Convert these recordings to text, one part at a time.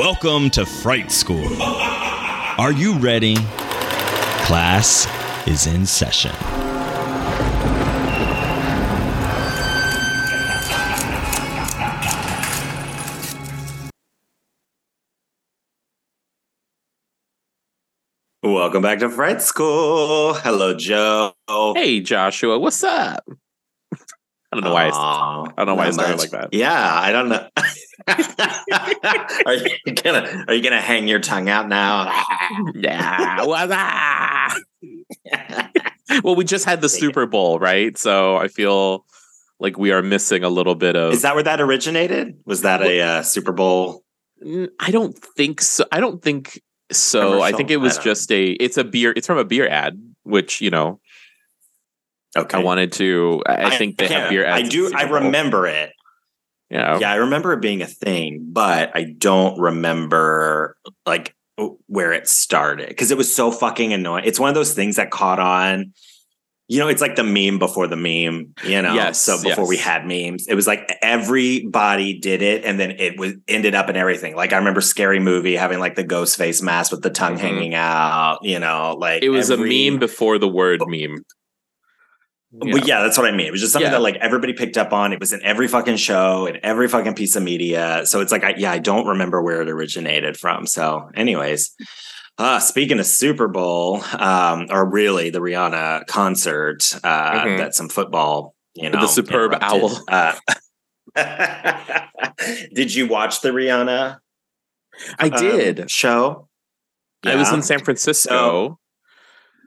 Welcome to Fright School. Are you ready? Class is in session. Welcome back to Fright School. Hello, Joe. Hey, Joshua, what's up? I don't know why. I, Aw, I don't know why I not started much. like that. Yeah, I don't know. are you gonna Are you gonna hang your tongue out now? yeah. up? well, we just had the Super Bowl, right? So I feel like we are missing a little bit of. Is that where that originated? Was that a uh, Super Bowl? I don't think so. I don't think so. I think it was just a. It's a beer. It's from a beer ad, which you know Okay, I wanted to. I, I think they have can't- beer. I do. I remember it. You know? Yeah, I remember it being a thing, but I don't remember like where it started because it was so fucking annoying. It's one of those things that caught on. You know, it's like the meme before the meme, you know. Yes, so before we had memes, it was like everybody did it and then it was ended up in everything. Like I remember Scary Movie having like the ghost face mask with the tongue Mhm. hanging out, you know, like It was every- a meme before the word meme. Well, yeah, that's what I mean. It was just something Yeah. that like everybody picked up on. It was in every fucking show and every fucking piece of media. So it's like, I, yeah, I don't remember where it originated from. So, anyways, uh, speaking of Super Bowl, um, or really the Rihanna concert, uh, Mhm. that some football, you know, The superb interrupted. Uh, did you watch the Rihanna? I um, did. show. I was in San Francisco.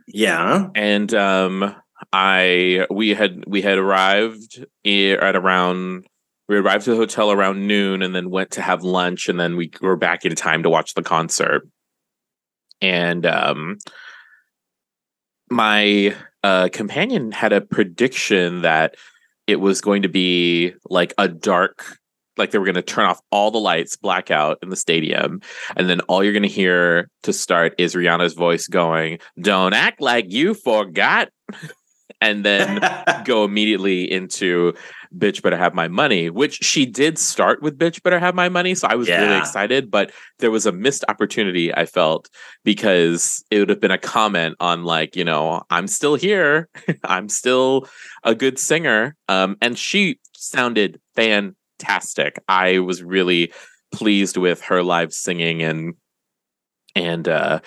Yeah. and um i we had we had arrived at around we arrived at the hotel around noon and then went to have lunch and then we were back in time to watch the concert. And um my uh companion had a prediction that it was going to be like a dark like they were going to turn off all the lights blackout in the stadium and then all you're going to hear to start is rihanna's voice going don't act like you forgot and then go immediately into bitch better have my money which she did start with bitch better have my money so i was really excited but there was a missed opportunity i felt because it would have been a comment on like you know i'm still here. I'm still a good singer um and she sounded fantastic. I was really pleased with her live singing and and uh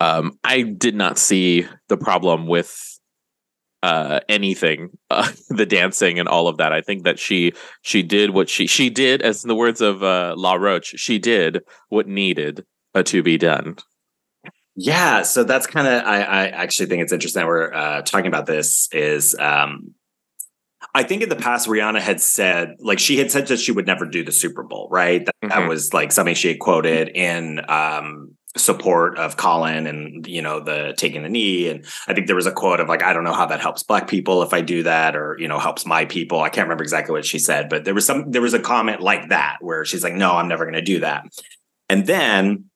um i did not see the problem with uh anything uh, the dancing and all of that i think that she she did what she she did as in the words of uh la roche she did what needed uh, to be done Yeah, so that's kind of I, I actually think it's interesting that we're uh, talking about this. Is um, I think in the past Rihanna had said like she had said that she would never do the Super Bowl, right? That, that Mhm. was like something she had quoted in um, support of Colin and you know the taking the knee. And I think there was a quote of like I don't know how that helps Black people if I do that, or you know helps my people. I can't remember exactly what she said, but there was some there was a comment like that where she's like, no, I'm never going to do that. And then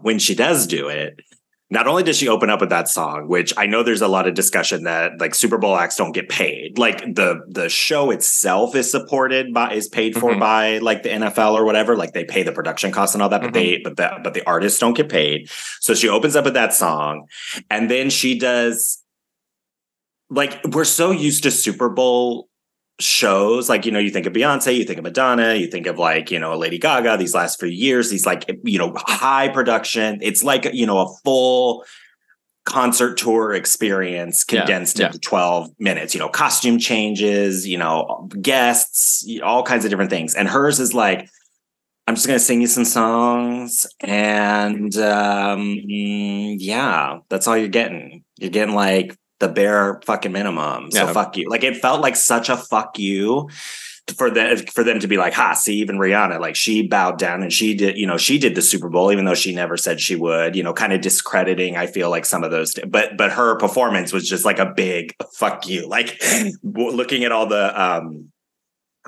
when she does do it, not only does she open up with that song, which I know there's a lot of discussion that like Super Bowl acts don't get paid. Like the the show itself is supported by is paid for Mhm. by like the NFL or whatever. Like they pay the production costs and all that, but they but the but the artists don't get paid. So she opens up with that song, and then she does like we're so used to Super Bowl shows like you know you think of beyonce you think of madonna you think of like you know lady gaga these last few years these like you know high production. It's like you know a full concert tour experience condensed yeah. into 12 minutes you know costume changes you know guests all kinds of different things. And hers is like i'm just gonna sing you some songs and um yeah that's all you're getting. You're getting like the bare fucking minimum so Yeah. fuck you like it felt like such a fuck you for them for them to be like, ha, see, even Rihanna, like she bowed down and she did, you know, she did the Super Bowl, even though she never said she would, you know, kind of discrediting, I feel like some of those, but but her performance was just like a big fuck you. Like looking at all the um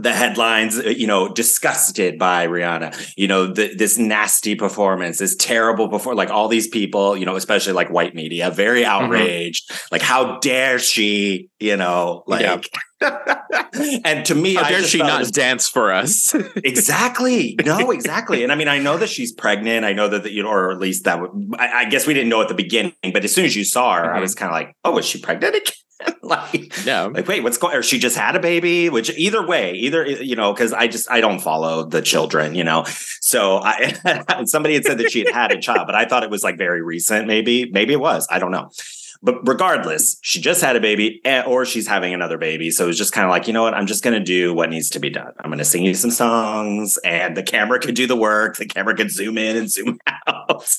the headlines, uh, you know, disgusted by Rihanna, you know, the, this nasty performance, this terrible before, like all these people, you know, especially like white media, very outraged. Like, how dare she, you know, like, yeah. and to me, How I dare she not was- dance for us? exactly no exactly and i mean i know that she's pregnant i know that the, you know or at least that would I, I guess we didn't know at the beginning but as soon as you saw her i Mhm. was kind of like oh is she pregnant again like yeah. like wait what's going or she just had a baby which either way either you know because i just i don't follow the children you know? So i somebody had said that she had had a child but i thought it was like very recent maybe maybe it was i don't know. But regardless she just had a baby eh, or she's having another baby so it was just kind of like you know what i'm just going to do what needs to be done. I'm going to sing you some songs and the camera could do the work the camera could zoom in and zoom out.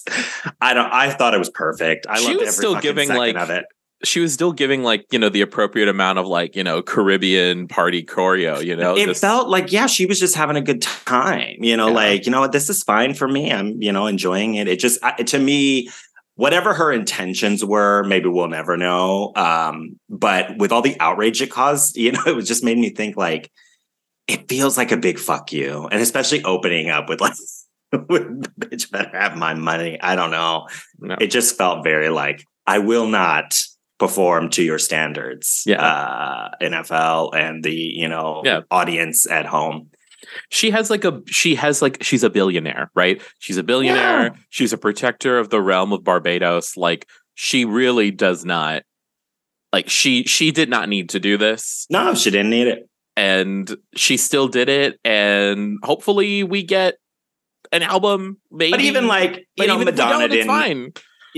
I don't i thought it was perfect. I She loved was every still giving, like, of it She was still giving like, you know, the appropriate amount of like, you know, Caribbean party choreo, you know? it just- felt like yeah she was just having a good time you know Yeah. like you know what this is fine for me i'm you know enjoying it it just I, to me whatever her intentions were maybe we'll never know um but with all the outrage it caused you know it just made me think like it feels like a big fuck you and especially opening up with like bitch better have my money i don't know No. it just felt very like i will not perform to your standards Yeah. uh nfl and the you know Yeah. audience at home she has like a she has like she's a billionaire, right? She's a billionaire. Yeah. She's a protector of the realm of Barbados. Like she really does not like she she did not need to do this no she didn't need it and she still did it and hopefully we get an album maybe but even like you but know even madonna didn't fine.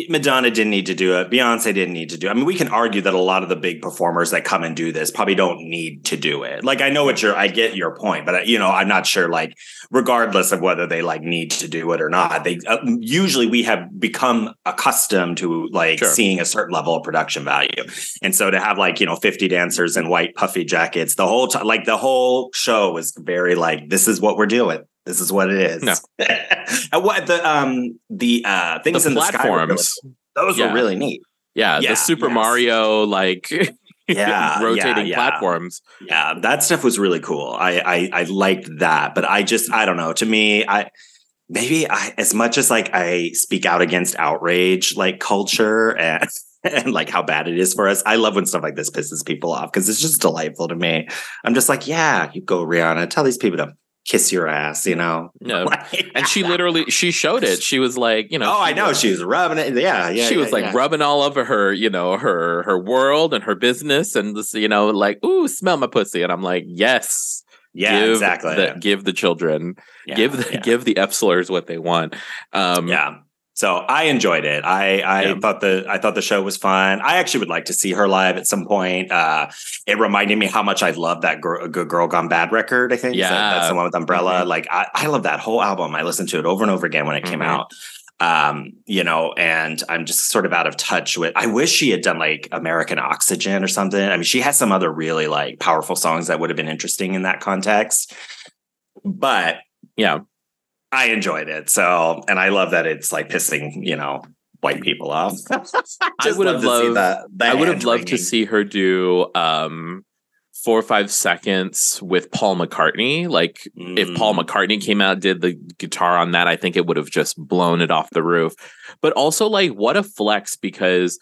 Madonna didn't need to do it. Beyonce didn't need to do it. I mean, we can argue that a lot of the big performers that come and do this probably don't need to do it. Like, I know what you're, I get your point, but you know, I'm not sure. Like, regardless of whether they like need to do it or not, they uh, usually we have become accustomed to like Sure. seeing a certain level of production value, and so to have like you know 50 dancers in white puffy jackets the whole time, like the whole show was very like, this is what we're doing. This is what it is. No. and what the um the uh things The in the sky really platforms. those Yeah. were really neat. Yeah, Yeah, the Super yes. Mario like Yeah, rotating yeah, yeah. platforms. Yeah, that stuff was really cool. I, I I liked that, but I just I don't know. To me, I maybe I as much as like I speak out against outrage like culture and and like how bad it is for us. I love when stuff like this pisses people off because it's just delightful to me. I'm just like, yeah, you go, Rihanna. Tell these people to kiss your ass, you know. No. Like- And she literally she showed it. She was like, you know, oh, I know was- she was rubbing it. Yeah, yeah. she yeah, was like yeah. rubbing all over her, you know, her her world and her business, and this, you know, like, ooh, smell my pussy, and I'm like, yes, yeah, give exactly. the, give the children, give the give the Epsilers what they want. Um, yeah so i enjoyed it. I i Yeah. thought the i thought the show was fun. I actually would like to see her live at some point. Uh it reminded me how much i love that girl, good girl gone bad record i think Yeah. that's the one with umbrella. Mhm. like I, I love that whole album. I listened to it over and over again when it came Mhm. out. Um you know and i'm just sort of out of touch with i wish she had done like american oxygen or something. I mean she has some other really like powerful songs that would have been interesting in that context. But yeah, I enjoyed it. So, and I love that it's like pissing, you know, white people off. I would have to see loved. the I would have loved to see her do um, four or five seconds with Paul McCartney. Like if Paul Mm. McCartney came out did the guitar on that, I think it would have just blown it off the roof. But also like what a flex because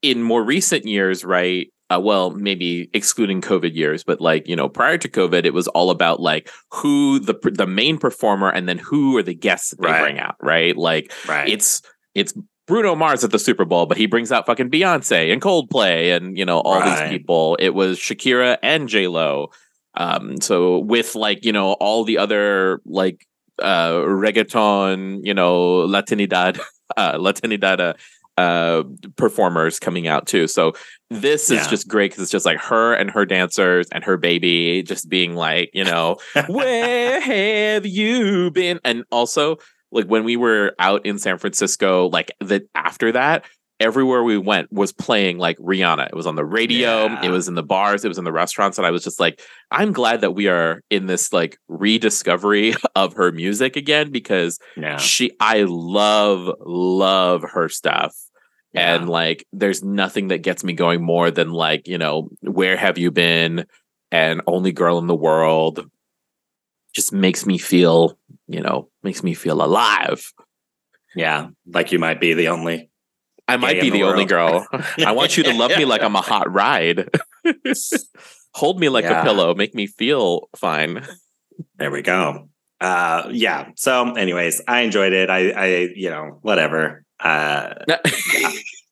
in more recent years, right? Uh, well, maybe excluding COVID years, but like you know, prior to COVID, it was all about like who the the main performer and then who are the guests that they Right. bring out, right? Like right. it's it's Bruno Mars at the Super Bowl, but he brings out fucking Beyonce and Coldplay and you know all Right. these people. It was Shakira and J Lo. Um, so with like you know all the other like uh reggaeton, you know Latinidad, uh, Latinidad uh, uh performers coming out too. So this is just great because it's just like her and her dancers and her baby just being like you know where have you been? And also, like when we were out in San Francisco, like the after that, everywhere we went was playing like Rihanna. It was on the radio, Yeah. it was in the bars, it was in the restaurants, and I was just like, I'm glad that we are in this like rediscovery of her music again because yeah. she I love love her stuff. Yeah. And like there's nothing that gets me going more than like, you know, where have you been? And only girl in the world just makes me feel, you know, makes me feel alive. Yeah. Like you might be the only. I might be the the only girl. I want you to love me like I'm a hot ride. Hold me like Yeah. a pillow, make me feel fine. There we go. Uh yeah. So anyways, I enjoyed it. I I you know, whatever. Uh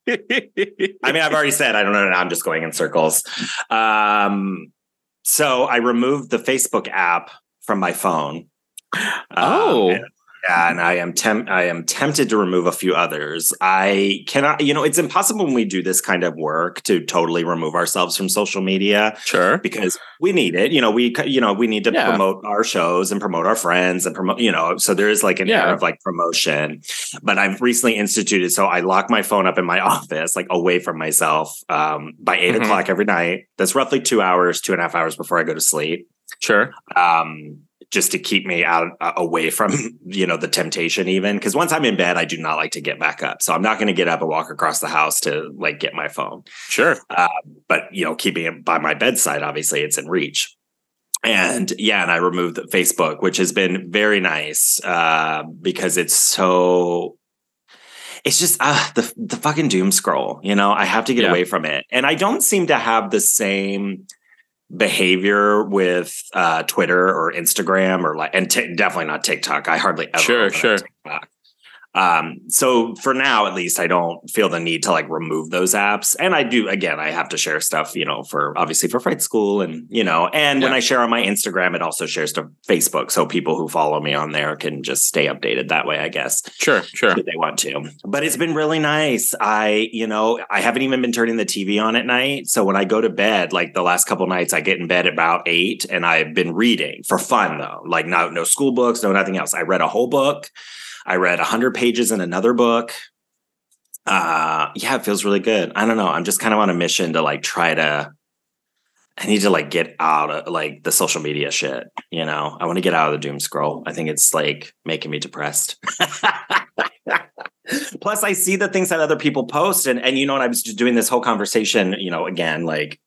I mean, I've already said I don't know. I'm just going in circles. Um, so I removed the Facebook app from my phone. Um, Oh. Yeah, and I am temp- I am tempted to remove a few others. I cannot. You know, it's impossible when we do this kind of work to totally remove ourselves from social media sure. because we need it. You know, we you know we need to Yeah. promote our shows and promote our friends and promote. You know, so there is like an Yeah. air of like promotion. But I've recently instituted so I lock my phone up in my office, like away from myself, um, by 8 Mhm. o'clock every night. That's roughly two hours, two and a half hours before I go to sleep. Sure. Um, just to keep me out uh, away from you know the temptation even. Because once i'm in bed i do not like to get back up. So i'm not going to get up and walk across the house to like get my phone. Sure. but you know keeping it by my bedside obviously it's in reach. And yeah and i removed facebook which has been very nice uh, because it's so it's just uh, the the fucking doom scroll you know? I have to get Yeah. away from it. And i don't seem to have the same behavior with uh, twitter or instagram or like and t- definitely not tiktok i hardly ever Sure, sure. TikTok. Um, so for now, at least, I don't feel the need to like remove those apps. And I do, again, I have to share stuff, you know, for obviously for Fright School and, you know, and when I share on my Instagram, it also shares to Facebook. So people who follow me on there can just stay updated that way, I guess, Sure. Sure. if they want to. But it's been really nice. I, you know, I haven't even been turning the TV on at night. So when I go to bed, like the last couple nights, I get in bed about eight and I've been reading for fun though, like no, no school books, no nothing else. I read a whole book. I read 100 pages in another book. Uh, yeah, it feels really good. I don't know. I'm just kind of on a mission to like try to. I need to like get out of like the social media shit. You know, I want to get out of the doom scroll. I think it's like making me depressed. Plus, I see the things that other people post, and and you know, and I was just doing this whole conversation. You know, again, like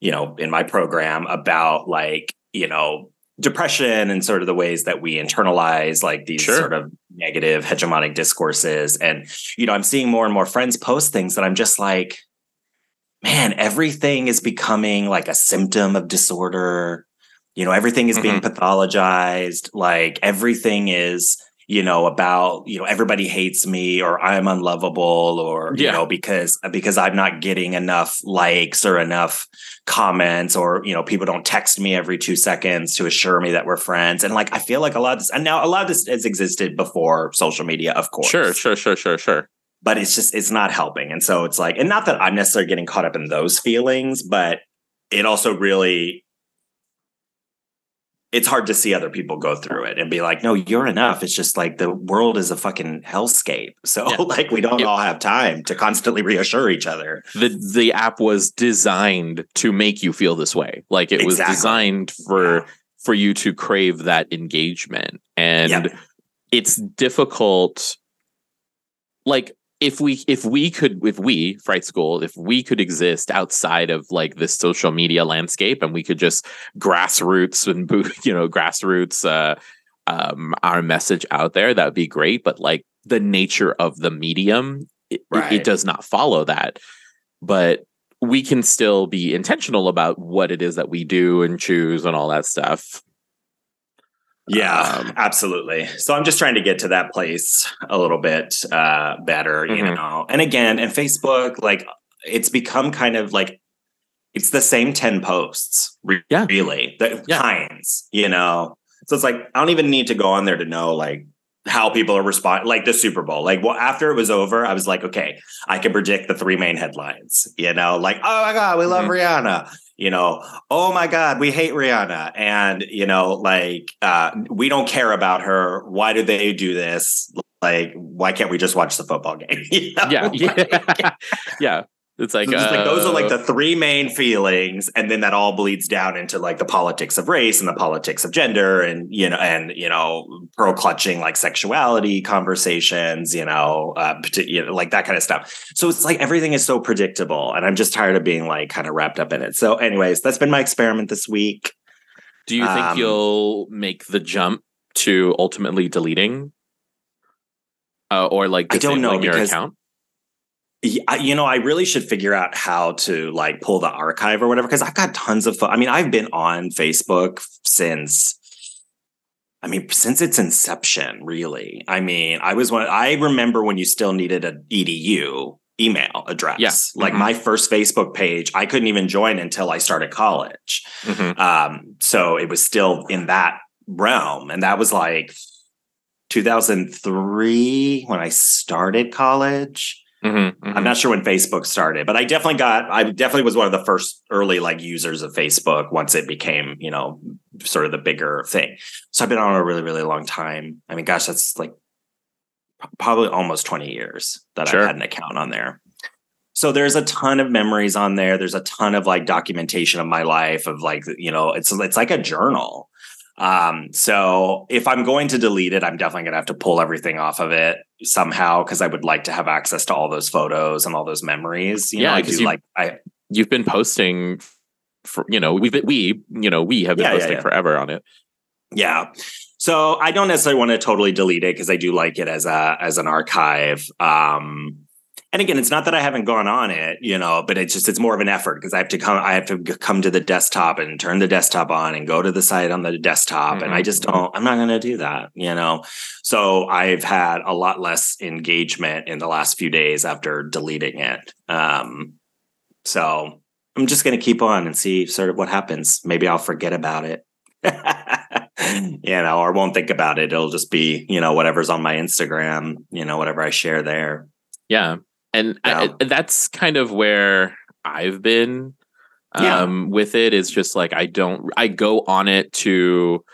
you know, in my program about like you know depression and sort of the ways that we internalize like these Sure. sort of negative hegemonic discourses. And you know i'm seeing more and more friends post things that i'm just like man everything is becoming like a symptom of disorder. You know everything is being mm-hmm. pathologized. Like everything is you know about you know everybody hates me or i'm unlovable or you know because because i'm not getting enough likes or enough comments or you know people don't text me every two seconds to assure me that we're friends and like i feel like a lot of this and now a lot of this has existed before social media of course Sure. Sure. Sure. Sure. Sure. but it's just it's not helping and so it's like and not that i'm necessarily getting caught up in those feelings but it also really it's hard to see other people go through it and be like no you're enough. It's just like the world is a fucking hellscape. So Yeah. like we don't Yeah. all have time to constantly reassure each other. The the app was designed to make you feel this way. Like it was designed for Yeah. for you to crave that engagement. And it's difficult like if we if we could if we fright school if we could exist outside of like this social media landscape and we could just grassroots and you know grassroots uh um our message out there that would be great. But like the nature of the medium it, right. it, it does not follow that. But we can still be intentional about what it is that we do and choose and all that stuff yeah, um, absolutely. So I'm just trying to get to that place a little bit uh, better, mm-hmm. you know. And again, and Facebook, like it's become kind of like it's the same 10 posts, re- yeah. really, the yeah. kinds, you know. So it's like I don't even need to go on there to know like how people are responding, like the Super Bowl. Like, well, after it was over, I was like, okay, I can predict the three main headlines. You know, like, oh my god, we love mm-hmm. Rihanna you know, oh my God, we hate Rihanna. And, you know, like, uh, we don't care about her. Why do they do this? Like, why can't we just watch the football game? You know? Yeah. Yeah. yeah. It's like, so uh, like those are like the three main feelings, and then that all bleeds down into like the politics of race and the politics of gender, and you know, and you know, pearl clutching like sexuality conversations, you know, uh, you know, like that kind of stuff. So it's like everything is so predictable, and I'm just tired of being like kind of wrapped up in it. So, anyways, that's been my experiment this week. Do you think um, you'll make the jump to ultimately deleting, uh, or like I don't know your account? You know, I really should figure out how to like pull the archive or whatever because I've got tons of. Fo- I mean, I've been on Facebook since. I mean, since its inception, really. I mean, I was one. I remember when you still needed an edu email address. Like mm-hmm. my first Facebook page, I couldn't even join until I started college. Mm-hmm. Um, so it was still in that realm, and that was like 2003 when I started college. Mm-hmm, mm-hmm. I'm not sure when Facebook started, but I definitely got, I definitely was one of the first early like users of Facebook once it became, you know, sort of the bigger thing. So I've been on a really, really long time. I mean, gosh, that's like probably almost 20 years that sure. I've had an account on there. So there's a ton of memories on there. There's a ton of like documentation of my life of like, you know, it's it's like a journal. Um, so if I'm going to delete it, I'm definitely gonna have to pull everything off of it somehow because I would like to have access to all those photos and all those memories. You yeah, because like I you've been posting for you know we've been, we you know we have been yeah, posting yeah, yeah. forever on it. Yeah. So I don't necessarily want to totally delete it because I do like it as a as an archive. Um, and again, it's not that I haven't gone on it, you know, but it's just it's more of an effort because I have to come I have to come to the desktop and turn the desktop on and go to the site on the desktop mm-hmm. and I just mm-hmm. don't I'm not going to do that, you know. So I've had a lot less engagement in the last few days after deleting it. Um so I'm just going to keep on and see sort of what happens. Maybe I'll forget about it. you know, or won't think about it. It'll just be, you know, whatever's on my Instagram, you know, whatever I share there. Yeah and yeah. I, that's kind of where I've been yeah. um, with it. Is just like I don't I go on it to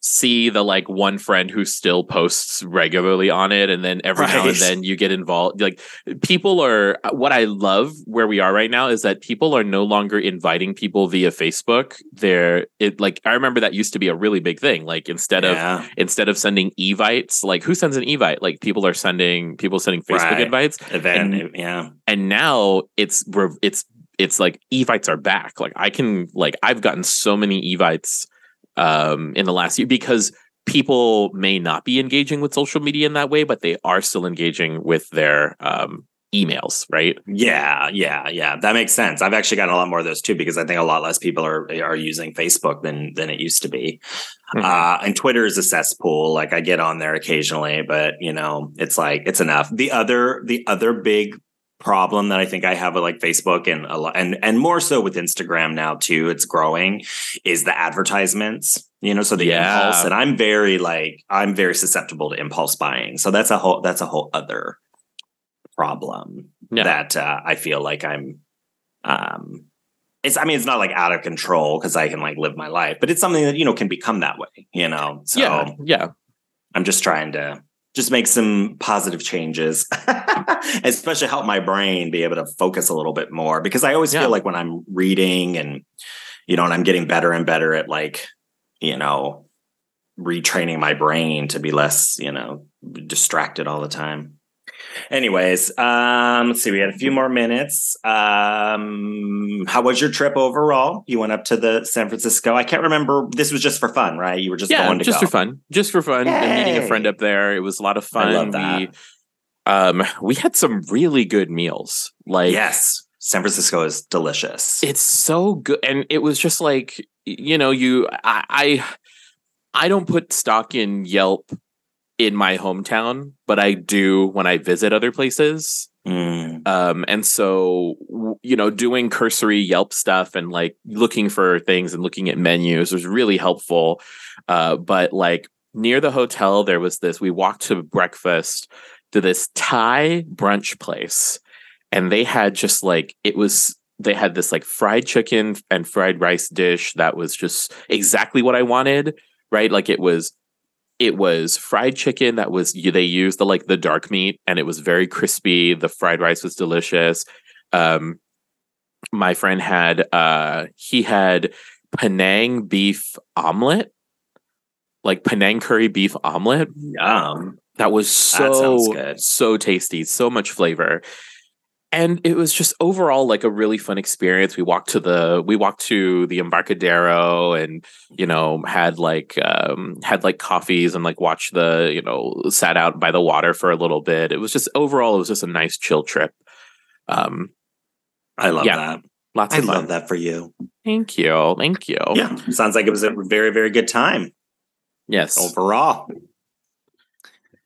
see the like one friend who still posts regularly on it and then every right. now and then you get involved like people are what i love where we are right now is that people are no longer inviting people via facebook they're it like i remember that used to be a really big thing like instead yeah. of instead of sending evites like who sends an evite like people are sending people sending facebook right. invites event and, yeah and now it's it's it's like evites are back like i can like i've gotten so many evites um, in the last year because people may not be engaging with social media in that way, but they are still engaging with their um, emails, right? Yeah, yeah, yeah. That makes sense. I've actually gotten a lot more of those too because I think a lot less people are are using Facebook than than it used to be. Mm-hmm. Uh, and Twitter is a cesspool. Like I get on there occasionally, but you know, it's like it's enough. The other the other big problem that I think I have with like Facebook and a lot, and and more so with Instagram now too. It's growing is the advertisements. You know, so the yeah. impulse, and I'm very like I'm very susceptible to impulse buying. So that's a whole that's a whole other problem yeah. that uh, I feel like I'm. Um, it's I mean it's not like out of control because I can like live my life, but it's something that you know can become that way. You know, so yeah, yeah. I'm just trying to just make some positive changes, especially help my brain be able to focus a little bit more. Because I always yeah. feel like when I'm reading and, you know, and I'm getting better and better at like, you know, retraining my brain to be less, you know, distracted all the time. Anyways, um, let's see. We had a few more minutes. Um, how was your trip overall? You went up to the San Francisco. I can't remember. This was just for fun, right? You were just yeah, going to just go. for fun, just for fun, and meeting a friend up there. It was a lot of fun. I love that. We um we had some really good meals. Like yes, San Francisco is delicious. it's so good and it was just like you know you I, I i don't put stock in yelp in my hometown but i do when i visit other places. Mm. um and so you know doing cursory yelp stuff and like looking for things and looking at menus was really helpful. Uh but like near the hotel there was this we walked to breakfast to this thai brunch place and they had just like it was they had this like fried chicken and fried rice dish that was just exactly what i wanted right? Like it was it was fried chicken that was they used the like the dark meat and it was very crispy the fried rice was delicious um my friend had uh he had penang beef omelet like penang curry beef omelet Yum. that was That so good. so tasty so much flavor and it was just overall like a really fun experience we walked to the we walked to the embarcadero and you know had like um had like coffees and like watched the you know sat out by the water for a little bit it was just overall it was just a nice chill trip um I love Yeah. that. lots I fun love that for you. thank you thank you Yeah, sounds like it was a very, very good time yes overall.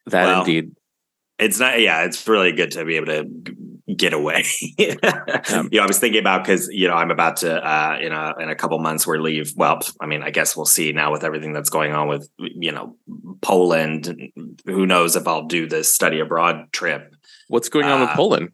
that Wow. indeed It's not, yeah, it's really good to be able to g- get away. you know, I was thinking about because you know I'm about to uh, in a in a couple months we're leave. Well, I mean, I guess we'll see now with everything that's going on with you know Poland. Who knows if I'll do this study abroad trip? what's going on with Uh, poland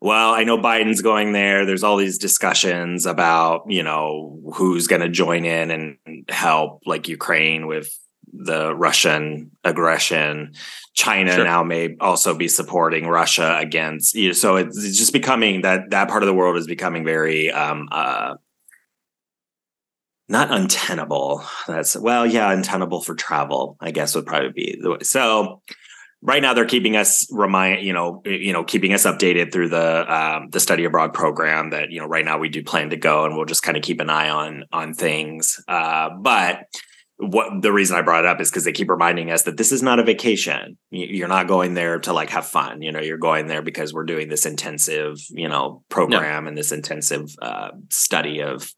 Well, I know Biden's going there. There's all these discussions about, you know, who's going to join in and help like Ukraine with the Russian aggression. China Sure. now may also be supporting Russia against you know, so it's, it's just becoming that that part of the world is becoming very um uh not untenable. That's well, yeah, untenable for travel, I guess would probably be the way. So right now they're keeping us remind you know you know keeping us updated through the um, the study abroad program that you know right now we do plan to go and we'll just kind of keep an eye on on things uh, but what the reason I brought it up is because they keep reminding us that this is not a vacation. You- You're not going there to like have fun. You know, you're going there because we're doing this intensive, you know, program and this intensive uh, study of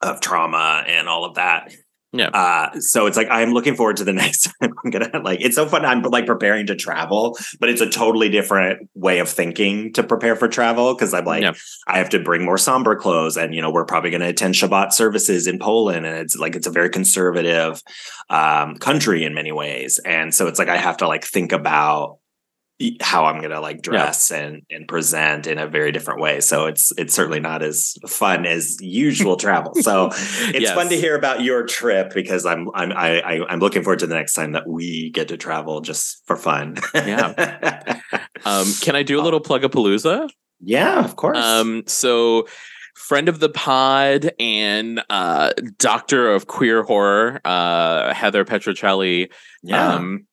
of trauma and all of that. Yeah. Uh, so it's like I'm looking forward to the next time I'm gonna like. It's so fun. I'm like preparing to travel, but it's a totally different way of thinking to prepare for travel because I'm like Yeah. I have to bring more somber clothes, and you know we're probably going to attend Shabbat services in Poland, and it's like it's a very conservative um, country in many ways, and so it's like I have to like think about how I'm going to like dress and and present in a very different way. So it's it's certainly not as fun as usual travel. So it's Yes. fun to hear about your trip because I'm I'm I, I, I'm looking forward to the next time that we get to travel just for fun. Yeah. Um, can I do a little plug a palooza? yeah, of course. Um, so friend of the pod and uh doctor of queer horror, uh Heather Petrocelli. yeah. Um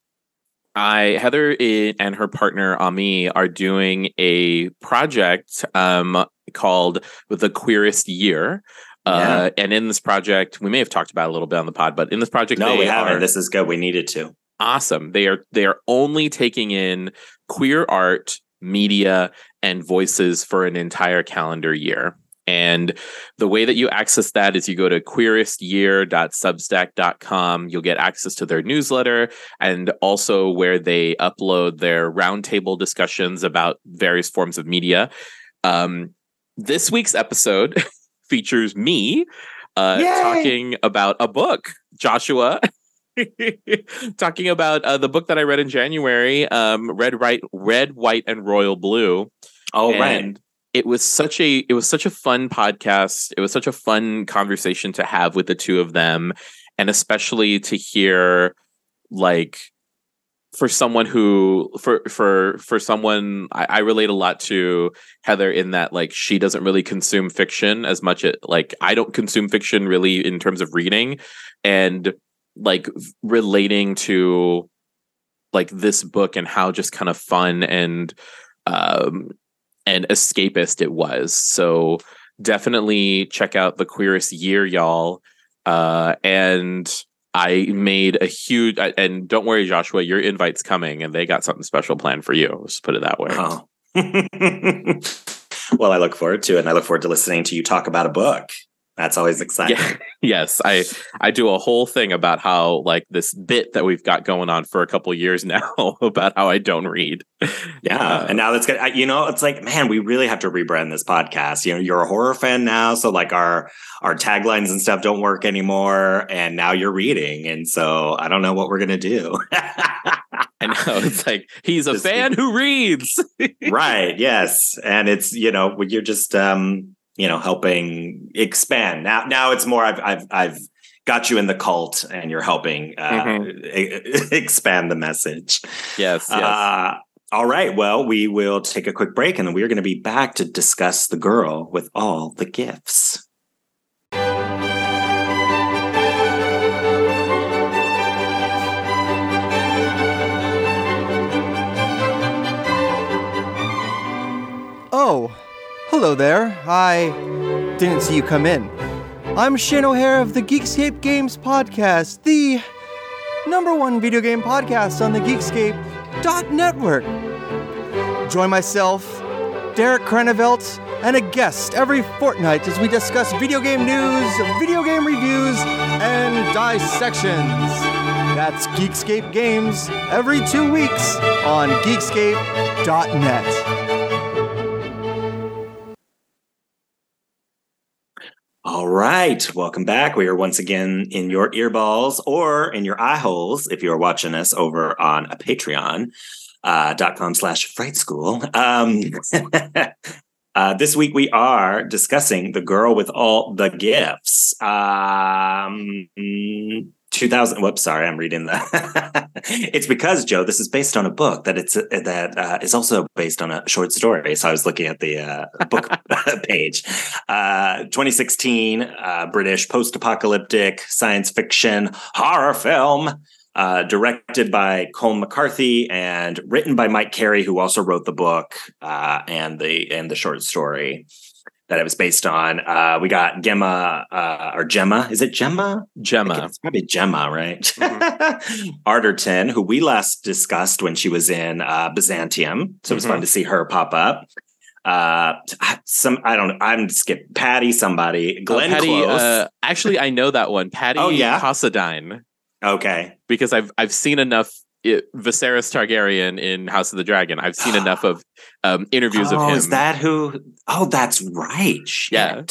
I Heather and her partner Ami are doing a project um called The Queerest Year. Uh, and in this project, we may have talked about it a little bit on the pod, but in this project, no, we haven't. are- This is good. We needed to. awesome. They are they are only taking in queer art, media, and voices for an entire calendar year. And the way that you access that is you go to queerestyear.substack.com. You'll get access to their newsletter and also where they upload their roundtable discussions about various forms of media. Um, this week's episode features me uh, talking about a book, Joshua. talking about uh, the book that I read in January, um, Red, Right, Red, White, and Royal Blue. Oh, right. It was such a it was such a fun podcast. It was such a fun conversation to have with the two of them, and especially to hear like for someone who for for for someone I, I relate a lot to Heather in that like she doesn't really consume fiction as much as like I don't consume fiction really in terms of reading and like relating to like this book and how just kind of fun and um and escapist it was. So definitely check out the queerest year, y'all. Uh, and I made a huge and don't worry, Joshua, your invite's coming, and they got something special planned for you. Let's put it that way. Oh. well, I look forward to it, and I look forward to listening to you talk about a book. That's always exciting. Yeah. yes, I I do a whole thing about how like this bit that we've got going on for a couple years now about how I don't read. Yeah, uh, and now that's good. You know, it's like, man, we really have to rebrand this podcast. You know, you're a horror fan now, so like our our taglines and stuff don't work anymore, and now you're reading, and so I don't know what we're gonna do. I know it's like he's a just, fan who reads, right? Yes, and it's you know you're just um you know helping expand now now it's more i've i've i've got you in the cult and you're helping uh, mm-hmm. expand the message yes, yes. Uh, all right well we will take a quick break and then we're going to be back to discuss the girl with all the gifts Oh, Hello there. I didn't see you come in. I'm Shane O'Hare of the Geekscape Games Podcast, the number one video game podcast on the Geekscape network. Join myself, Derek Krenevelt, and a guest every fortnight as we discuss video game news, video game reviews, and dissections. That's Geekscape Games every two weeks on Geekscape.net. All right. Welcome back. We are once again in your earballs or in your eye holes if you're watching us over on a Patreon. Uh, dot com slash fright school. Um, uh, this week we are discussing the girl with all the gifts. Um, 2000 whoops sorry i'm reading that it's because joe this is based on a book that it's uh, that uh, is also based on a short story. So i was looking at the uh, book page. Uh, 2016 uh, british post-apocalyptic science fiction horror film uh, directed by Colm McCarthy and written by Mike Carey, who also wrote the book and the and the short story that it was based on. Uh, we got Gemma uh, or Gemma. Is it Gemma? Gemma. It's probably Gemma, right? Mm-hmm. Arterton, who we last discussed when she was in uh, Byzantium. So it was mm-hmm. fun to see her pop up. Uh, some I don't. I'm skip Paddy. Somebody. Oh, Glenn oh, Paddy, Close. Uh, actually, I know that one. Paddy. Oh yeah. Considine. Okay. Because I've I've seen enough it, Viserys Targaryen in House of the Dragon. I've seen enough of um, interviews oh, of him. Is that who? Oh, that's right. Shit. Yeah.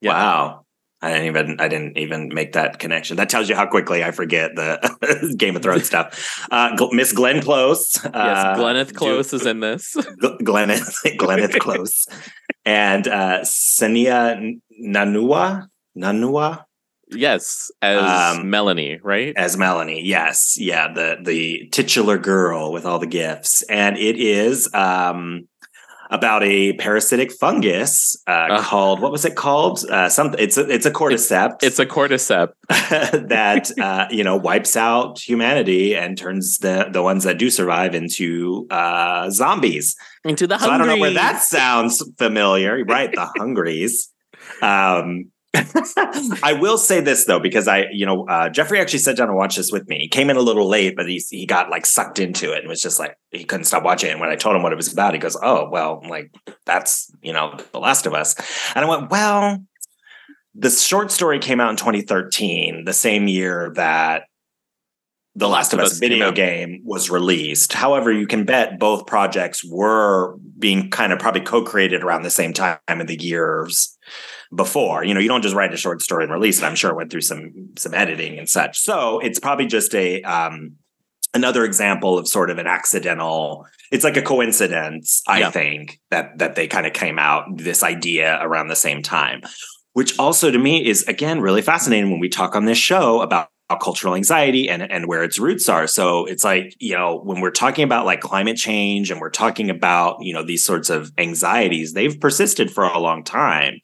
yeah. Wow. I didn't even I didn't even make that connection. That tells you how quickly I forget the Game of Thrones stuff. Uh, Miss Glenn Close. Uh, yes, Glenneth Close is in this. Glenneth Glenneth Close, and uh, Sennia Nanua Nanua. Yes, as um, Melanie, right? As Melanie, yes, yeah, the the titular girl with all the gifts, and it is um, about a parasitic fungus uh, uh, called what was it called? Uh, something. It's a it's a cordyceps. It's, it's a cordyceps that uh, you know wipes out humanity and turns the the ones that do survive into uh, zombies. Into the. So I don't know where that sounds familiar, right? The hungries. Um, I will say this though, because I, you know, uh, Jeffrey actually sat down and watched this with me. He came in a little late, but he he got like sucked into it and was just like he couldn't stop watching it. And when I told him what it was about, he goes, "Oh, well, like that's you know, The Last of Us," and I went, "Well." The short story came out in 2013, the same year that the Last of Us video game was released. However, you can bet both projects were being kind of probably co-created around the same time in the years before. You know, you don't just write a short story and release it. I'm sure it went through some some editing and such. So it's probably just a um, another example of sort of an accidental. It's like a coincidence, I yeah. think, that that they kind of came out this idea around the same time. Which also to me is again really fascinating when we talk on this show about cultural anxiety and, and where its roots are. So it's like, you know, when we're talking about like climate change and we're talking about, you know, these sorts of anxieties, they've persisted for a long time.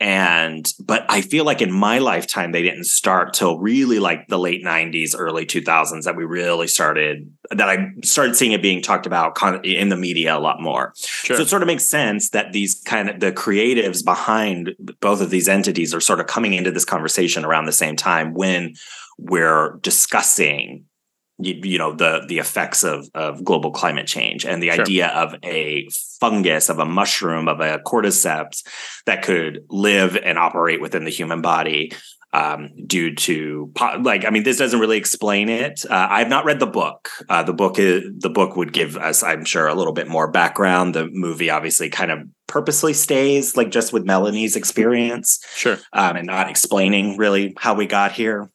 And but i feel like in my lifetime they didn't start till really like the late 90s early 2000s that we really started that i started seeing it being talked about in the media a lot more sure. so it sort of makes sense that these kind of the creatives behind both of these entities are sort of coming into this conversation around the same time when we're discussing you, you, know the the effects of of global climate change and the sure. idea of a fungus of a mushroom of a cordyceps that could live and operate within the human body um, due to like I mean this doesn't really explain it. Uh, I've not read the book. Uh, the book is the book would give us I'm sure a little bit more background. The movie obviously kind of purposely stays like just with Melanie's experience, sure, um, and not explaining really how we got here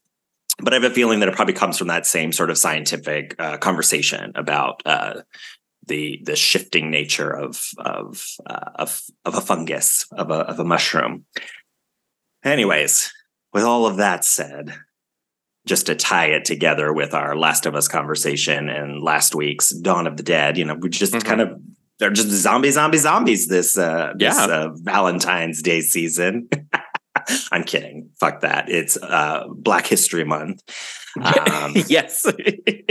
but I have a feeling that it probably comes from that same sort of scientific uh, conversation about uh, the the shifting nature of of uh, of of a fungus of a of a mushroom. Anyways, with all of that said, just to tie it together with our Last of Us conversation and last week's Dawn of the Dead, you know, we just mm-hmm. kind of they're just zombie, zombie, zombies this uh, this yeah. uh, Valentine's Day season. I'm kidding. Fuck that. It's uh, Black History Month. Um, yes.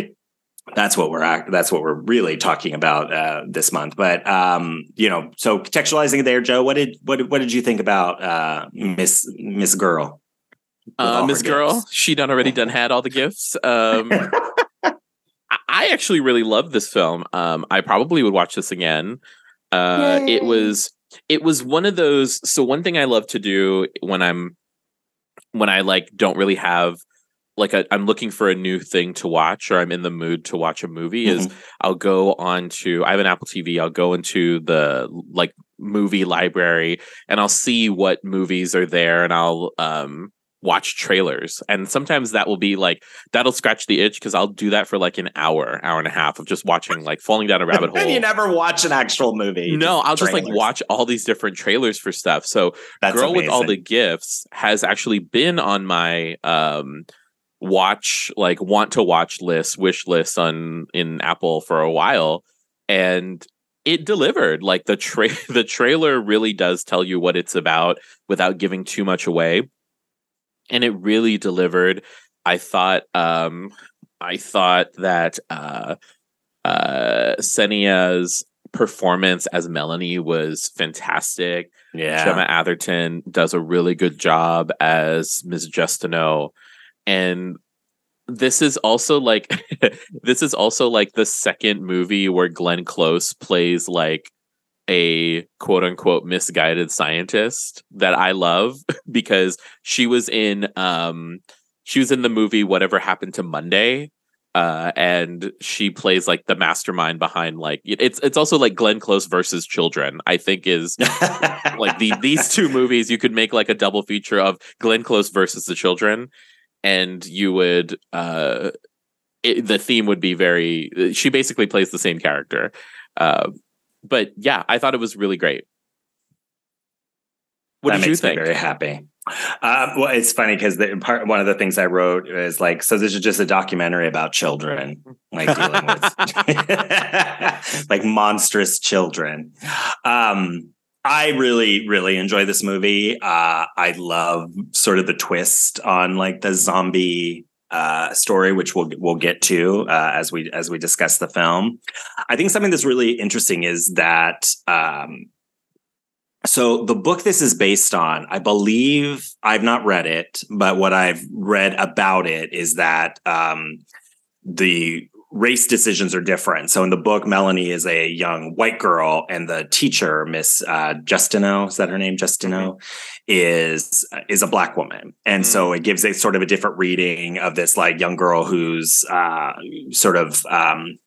that's what we're that's what we're really talking about uh, this month. But um, you know, so contextualizing there, Joe, what did what what did you think about uh, Miss Miss Girl? Uh, Miss Girl, gifts? she done already done had all the gifts. Um, I actually really loved this film. Um, I probably would watch this again. Uh, it was it was one of those so one thing i love to do when i'm when i like don't really have like i am looking for a new thing to watch or i'm in the mood to watch a movie mm-hmm. is i'll go on to i have an apple tv i'll go into the like movie library and i'll see what movies are there and i'll um watch trailers. And sometimes that will be like that'll scratch the itch because i'll do that for like an hour hour and a half of just watching like falling down a rabbit hole and you never watch an actual movie no i'll trailers. just like watch all these different trailers for stuff. So That's girl amazing. with all the gifts has actually been on my um watch like want to watch list wish list on in apple for a while and it delivered. Like the tra- the trailer really does tell you what it's about without giving too much away and it really delivered. I thought um I thought that uh uh Sennia's performance as Melanie was fantastic. Yeah. Gemma Arterton does a really good job as Ms. Justineau. And this is also like this is also like the second movie where Glenn Close plays like a quote unquote misguided scientist that I love because she was in um she was in the movie Whatever Happened to Monday. Uh, and she plays like the mastermind behind like it's it's also like Glenn Close versus Children. I think is like the these two movies you could make like a double feature of Glenn Close versus the Children, and you would uh, it, the theme would be very. She basically plays the same character, uh, but yeah, I thought it was really great. What that did you think? very happy. Uh, well, it's funny because part one of the things I wrote is like, so this is just a documentary about children, like dealing with like monstrous children. Um, I really, really enjoy this movie. Uh, I love sort of the twist on like the zombie uh, story, which we'll we'll get to uh, as we as we discuss the film. I think something that's really interesting is that. Um, so the book this is based on, I believe I've not read it, but what I've read about it is that um, the race decisions are different. So in the book, Melanie is a young white girl, and the teacher, Miss uh, Justineau, is that her name? Justineau mm-hmm. is is a black woman, and mm-hmm. so mm. it gives a sort of a different reading of this like young girl who's uh, sort of um,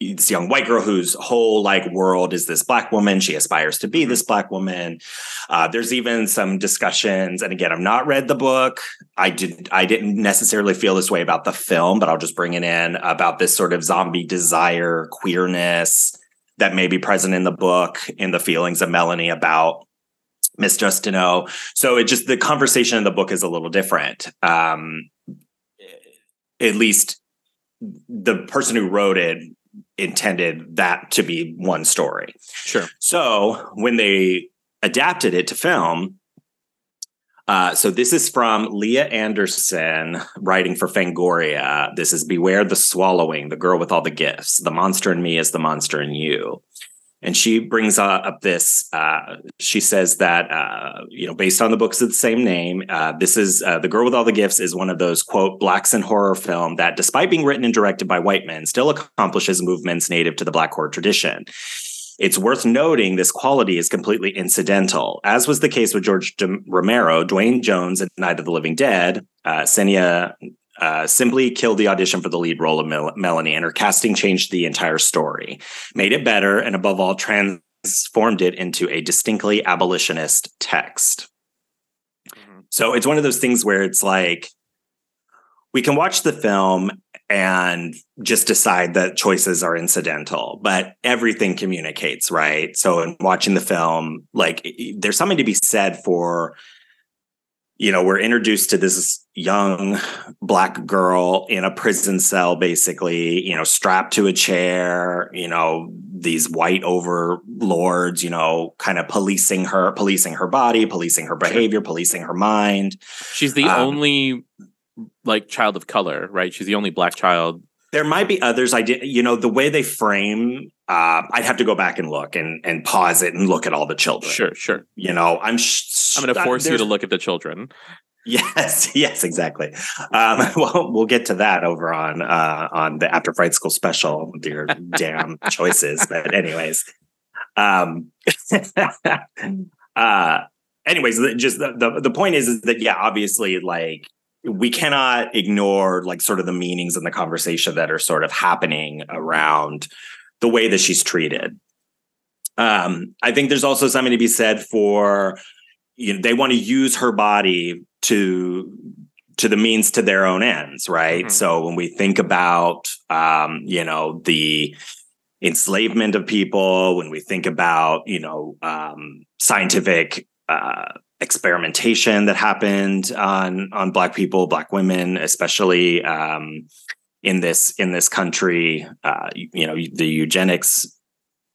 this young white girl whose whole like world is this black woman. She aspires to be this mm-hmm. black woman. Uh, there's even some discussions, and again, I've not read the book. I did. I didn't necessarily feel this way about the film, but I'll just bring it in about this sort of zombie desire, queerness that may be present in the book, in the feelings of Melanie about Miss justineau So it just the conversation in the book is a little different. Um, at least the person who wrote it intended that to be one story. Sure. So when they adapted it to film, Uh, so this is from Leah Anderson writing for Fangoria. This is Beware the Swallowing, the girl with all the gifts. The monster in me is the monster in you. And she brings up this. Uh, she says that uh, you know, based on the books of the same name, uh, this is uh, the girl with all the gifts is one of those quote blacks in horror film that, despite being written and directed by white men, still accomplishes movements native to the black horror tradition. It's worth noting this quality is completely incidental, as was the case with George Romero, Duane Jones, and Night of the Living Dead. Uh, Sennia uh, simply killed the audition for the lead role of Mel- Melanie, and her casting changed the entire story, made it better, and above all, transformed it into a distinctly abolitionist text. Mm-hmm. So it's one of those things where it's like we can watch the film and just decide that choices are incidental, but everything communicates, right? So in watching the film, like there's something to be said for you know, we're introduced to this young black girl in a prison cell, basically, you know, strapped to a chair, you know, these white overlords, you know, kind of policing her, policing her body, policing her behavior, policing her mind. She's the um, only like child of color, right? She's the only black child there might be others. I did, you know, the way they frame. Uh, I'd have to go back and look and and pause it and look at all the children. Sure, sure. You know, I'm. Sh- I'm going to force you to look at the children. Yes, yes, exactly. Um, well, we'll get to that over on uh, on the After Fright School special your damn choices. But anyways, um, uh, anyways, just the, the the point is is that yeah, obviously, like we cannot ignore like sort of the meanings and the conversation that are sort of happening around the way that she's treated. Um, I think there's also something to be said for you know they want to use her body to to the means to their own ends, right? Mm-hmm. So when we think about um, you know the enslavement of people, when we think about you know um, scientific uh, experimentation that happened on on black people black women especially um, in this in this country uh, you, you, know the eugenics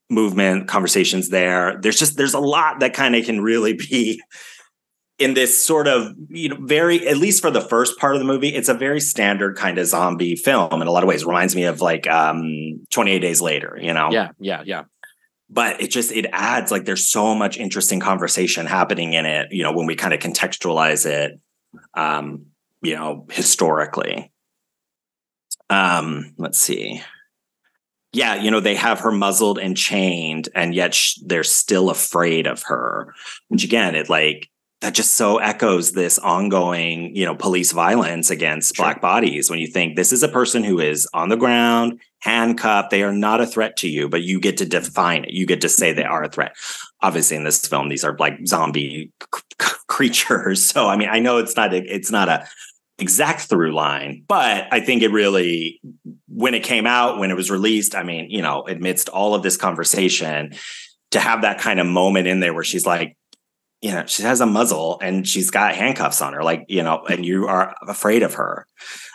movement conversations there. There's just there's a lot that kind of can really be in this sort of you know very at least for the first part of the movie it's a very standard kind of zombie film in a lot of ways. Reminds me of like um 28 days later you know? Yeah yeah yeah. But it just it adds like there's so much interesting conversation happening in it you know when we kind of contextualize it um you know historically um let's see yeah you know they have her muzzled and chained and yet sh- they're still afraid of her which again it like that just so echoes this ongoing, you know, police violence against sure. black bodies when you think this is a person who is on the ground, handcuffed, they are not a threat to you, but you get to define it. You get to say they are a threat. Obviously in this film these are like zombie c- creatures. So I mean, I know it's not a, it's not a exact through line, but I think it really when it came out, when it was released, I mean, you know, amidst all of this conversation to have that kind of moment in there where she's like you know, she has a muzzle and she's got handcuffs on her, like, you know, and you are afraid of her.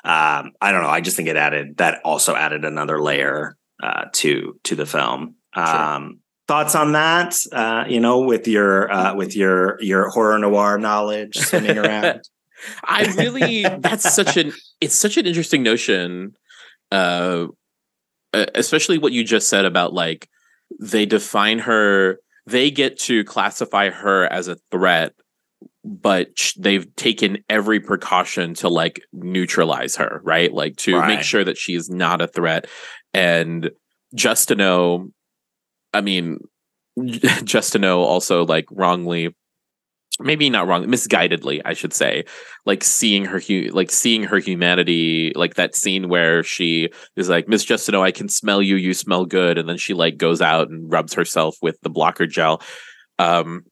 Um, I don't know. I just think it added that also added another layer uh, to to the film. Um, thoughts on that? Uh, you know, with your uh, with your your horror noir knowledge swimming around. I really that's such an it's such an interesting notion. Uh, especially what you just said about like they define her they get to classify her as a threat but they've taken every precaution to like neutralize her right like to right. make sure that she is not a threat and just to know i mean just to know also like wrongly maybe not wrong misguidedly i should say like seeing her hu- like seeing her humanity like that scene where she is like miss justineau i can smell you you smell good and then she like goes out and rubs herself with the blocker gel. Um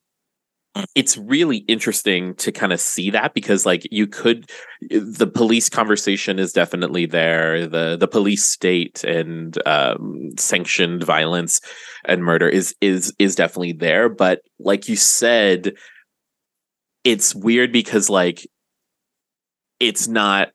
it's really interesting to kind of see that because like you could the police conversation is definitely there the the police state and um, sanctioned violence and murder is is is definitely there but like you said it's weird because like it's not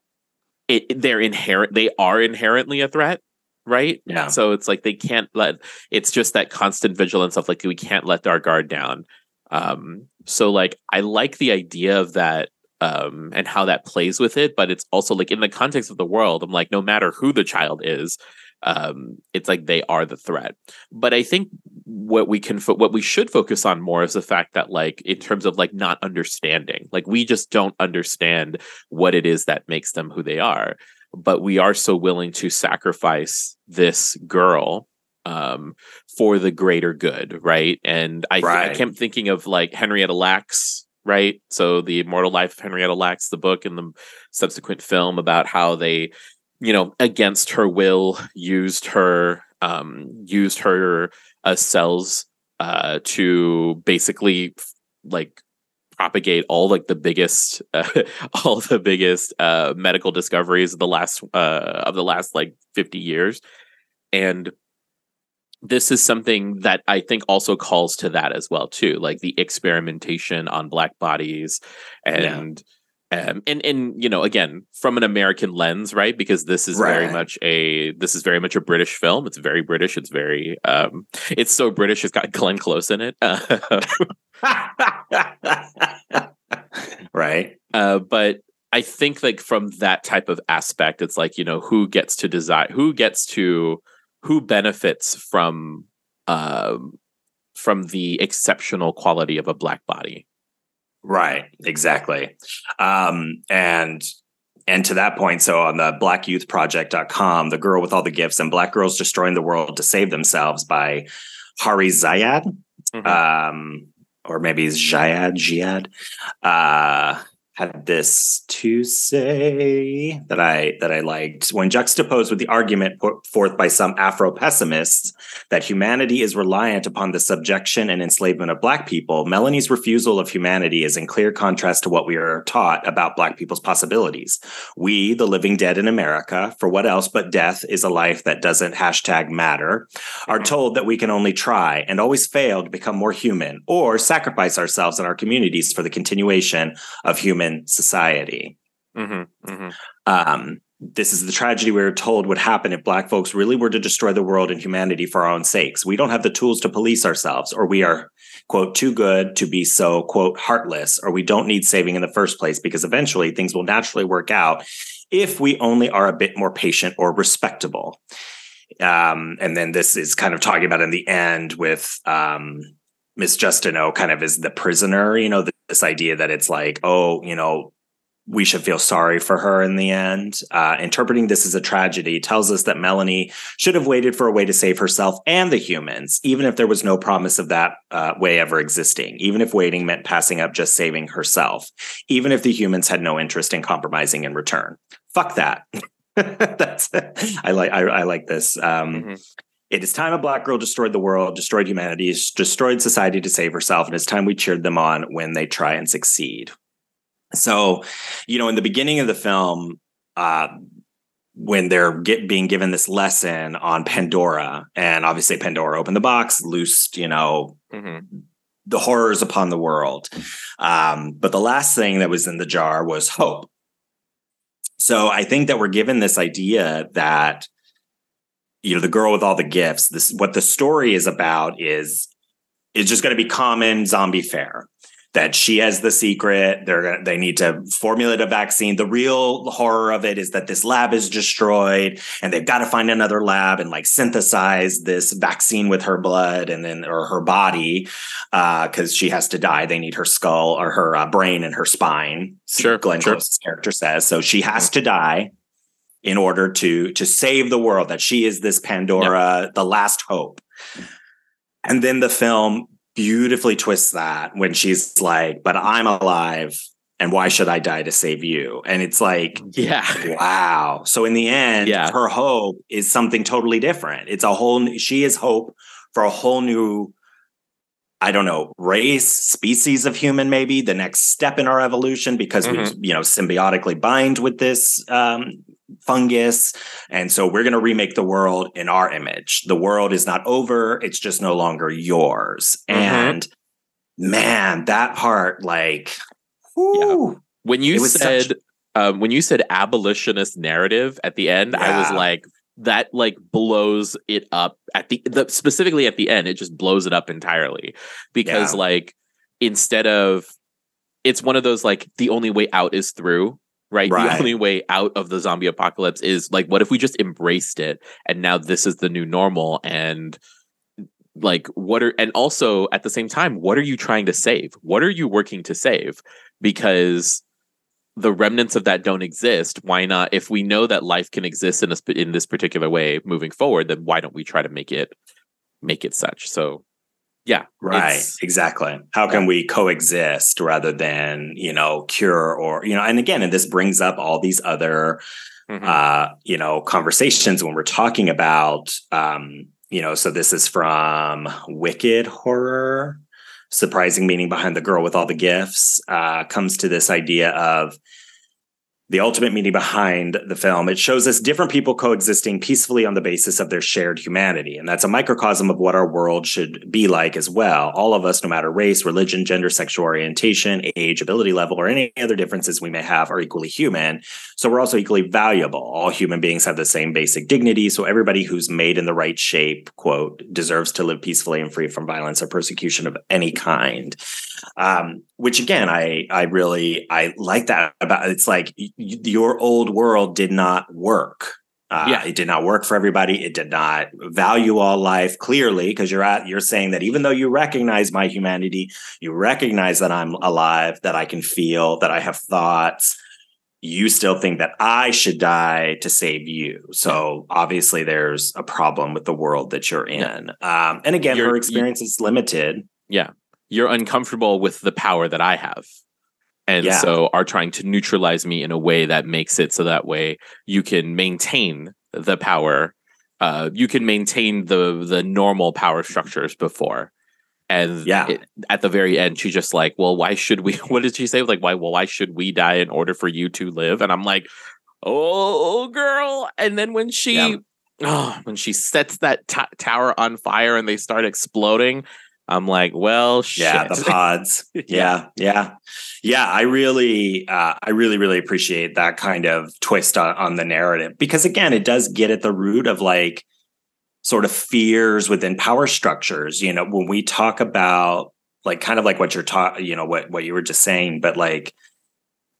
it they're inherent they are inherently a threat right? Yeah. So it's like they can't let it's just that constant vigilance of like we can't let our guard down. Um, so like I like the idea of that um and how that plays with it, but it's also like in the context of the world, I'm like, no matter who the child is, um, it's like they are the threat. But I think what we can fo- what we should focus on more is the fact that like in terms of like not understanding, like we just don't understand what it is that makes them who they are. But we are so willing to sacrifice this girl um, for the greater good, right? And I, th- Right. I kept thinking of like Henrietta Lacks, right? So the Immortal Life of Henrietta Lacks, the book and the subsequent film about how they, you know, against her will, used her, um, used her uh, cells uh, to basically like propagate all like the biggest uh, all the biggest uh medical discoveries of the last uh of the last like 50 years. And this is something that I think also calls to that as well too, like the experimentation on black bodies and um, and and you know again from an American lens, right? Because this is very much a this is very much a British film. It's very British. It's very um, it's so British. It's got Glenn Close in it. right. Uh, but I think like from that type of aspect, it's like you know who gets to design, who gets to, who benefits from, um, from the exceptional quality of a black body. Right, exactly. Um, and and to that point, so on the blackyouthproject.com, the girl with all the gifts and black girls destroying the world to save themselves by Hari Ziyad, Mhm. um, or maybe it's Jayad, Jihad, uh, had this to say that I that I liked when juxtaposed with the argument put forth by some Afro pessimists that humanity is reliant upon the subjection and enslavement of Black people, Melanie's refusal of humanity is in clear contrast to what we are taught about Black people's possibilities. We, the living dead in America, for what else but death is a life that doesn't hashtag matter, are told that we can only try and always fail to become more human or sacrifice ourselves and our communities for the continuation of human society. Mm-hmm, mm-hmm. Um, this is the tragedy we are told would happen if Black folks really were to destroy the world and humanity for our own sakes. We don't have the tools to police ourselves, or we are, quote, too good to be so, quote, heartless, or we don't need saving in the first place because eventually things will naturally work out if we only are a bit more patient or respectable. Um, and then this is kind of talking about in the end with um, Miss Justineau kind of is the prisoner, you know, this idea that it's like, oh, you know, we should feel sorry for her in the end. Uh, interpreting this as a tragedy tells us that Melanie should have waited for a way to save herself and the humans, even if there was no promise of that uh, way ever existing, even if waiting meant passing up just saving herself, even if the humans had no interest in compromising in return. Fuck that. That's I like I, I like this. Um, Mhm. It is time a black girl destroyed the world, destroyed humanity, destroyed society to save herself, and it's time we cheered them on when they try and succeed. So, you know, in the beginning of the film, uh, when they're get, being given this lesson on Pandora, and obviously Pandora opened the box, loosed, you know, Mm-hmm. the horrors upon the world. Um, but the last thing that was in the jar was hope. So I think that we're given this idea that, you know, the girl with all the gifts, this what the story is about is is just going to be common zombie fare. That she has the secret. They're gonna, they need to formulate a vaccine. The real horror of it is that this lab is destroyed, and they've got to find another lab and like synthesize this vaccine with her blood and then or her body because she has to die. They need her skull or her uh, brain and her spine. Sure, Glenn sure. Close's character says so. She has to die in order to to save the world. That she is this Pandora, the last hope. And then the film beautifully twists that when she's like, "But I'm alive." And why should I die to save you? And it's like, Yeah. Wow. So in the end, Yeah. her hope is something totally different. It's a whole new, she is hope for a whole new I don't know, race, species of human maybe, the next step in our evolution because we you know symbiotically bind with this um fungus and so we're going to remake the world in our image. The world is not over, it's just no longer yours. Mhm. And man, that part like whew, When you said such- um, when you said abolitionist narrative at the end, I was like, that like blows it up at the, the specifically at the end. It just blows it up entirely because Yeah. like instead of it's one of those like the only way out is through right? Right. The only way out of the zombie apocalypse is like, what if we just embraced it and now this is the new normal? And like, what are, and also at the same time, what are you trying to save? What are you working to save? Because the remnants of that don't exist. Why not? If we know that life can exist in a, sp- in this particular way moving forward, then why don't we try to make it, make it such? So, yeah, Right, exactly. How can we coexist rather than, you know, cure or, you know, and again, and this brings up all these other Mhm. uh, you know, conversations when we're talking about, um, you know, so this is from Wicked Horror, surprising meaning behind the girl with all the gifts, uh, comes to this idea of the ultimate meaning behind the film. It shows us different people coexisting peacefully on the basis of their shared humanity. And that's a microcosm of what our world should be like as well. All of us, no matter race, religion, gender, sexual orientation, age, ability level, or any other differences we may have, are equally human. So we're also equally valuable. All human beings have the same basic dignity. So everybody who's made in the right shape, quote, deserves to live peacefully and free from violence or persecution of any kind. Um, which again, I I really I like that about it's like y- your old world did not work. Uh, Yeah. it did not work for everybody. It did not value all life clearly because you're at you're saying that even though you recognize my humanity, you recognize that I'm alive, that I can feel, that I have thoughts. You still think that I should die to save you. So obviously, there's a problem with the world that you're in. Um, and again, You're- her experience is limited. You're uncomfortable with the power that I have. And Yeah. so are trying to neutralize me in a way that makes it so that way you can maintain the power. Uh, you can maintain the the normal power structures before. And Yeah. it- at the very end, she's just like, "Well, why should we?" What did she say? Like, why? Well, why should we die in order for you to live? And I'm like, "Oh, girl!" And then when she, Yeah. oh, when she sets that t- tower on fire and they start exploding, I'm like, "Well, yeah the pods. Yeah. yeah yeah. I really uh, i really really appreciate that kind of twist on, on the narrative because again it does get at the root of like sort of fears within power structures. You know when we talk about like kind of like what you're talking you know what what you were just saying but like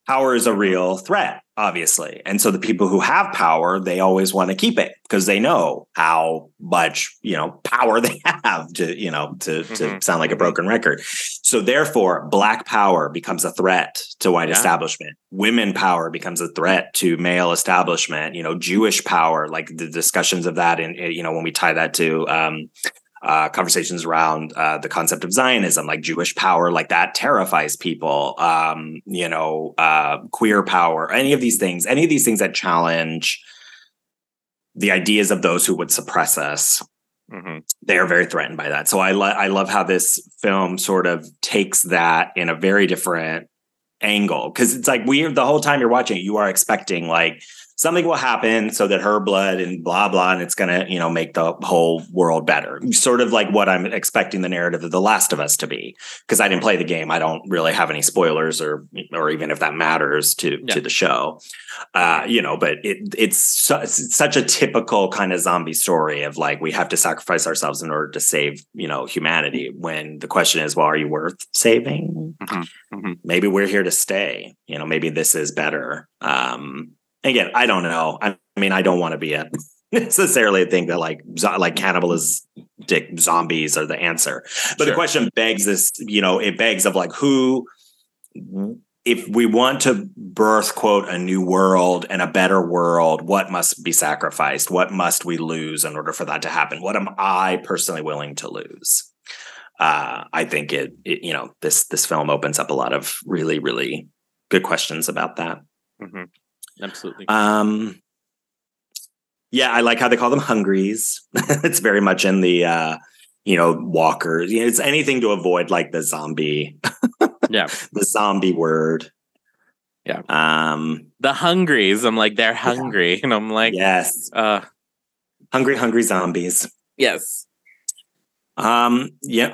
power is a real threat obviously. And so the people who have power they always want to keep it because they know how much you know power they have to you know to to Mhm. sound like a broken record. So therefore black power becomes a threat to white Yeah. establishment. Women power becomes a threat to male establishment. You know jewish power like the discussions of that and you know when we tie that to um uh, conversations around uh, the concept of Zionism, like Jewish power, like that terrifies people. Um, you know, uh, queer power, any of these things, any of these things that challenge the ideas of those who would suppress us Mhm. they are very threatened by that. So I lo- I love how this film sort of takes that in a very different angle because it's like we the whole time you're watching it, you are expecting like something will happen so that her blood and blah blah and it's gonna you know make the whole world better. Sort of like what I'm expecting the narrative of The Last of Us to be because I didn't play the game. I don't really have any spoilers or or even if that matters to Yeah. to the show. Uh, you know, but it it's, su- it's such a typical kind of zombie story of like we have to sacrifice ourselves in order to save you know humanity. When the question is, well, are you worth saving? Mhm. Mhm. Maybe we're here to stay. You know, maybe this is better. Um, again, I don't know. I, mean, I don't want to be a necessarily think that like zo- like cannibalistic zombies are the answer. But the question begs this, you know, it begs of like who if we want to birth quote a new world and a better world what must be sacrificed what must we lose in order for that to happen what am i personally willing to lose uh, i think it, it you know this this film opens up a lot of really really good questions about that Mhm. Absolutely. um yeah i like how they call them hungries it's very much in the uh you know walkers You know, it's anything to avoid like the zombie yeah. the zombie word Yeah. um The hungries. I'm like, they're hungry. And I'm like, yes uh, hungry hungry zombies yes. um yeah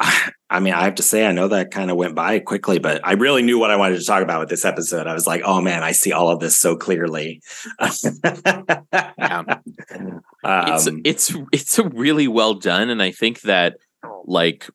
i mean i have to say i know that kind of went by quickly but i really knew what i wanted to talk about with this episode i was like oh man i see all of this so clearly It's um, it's it's a really well done, and I think that like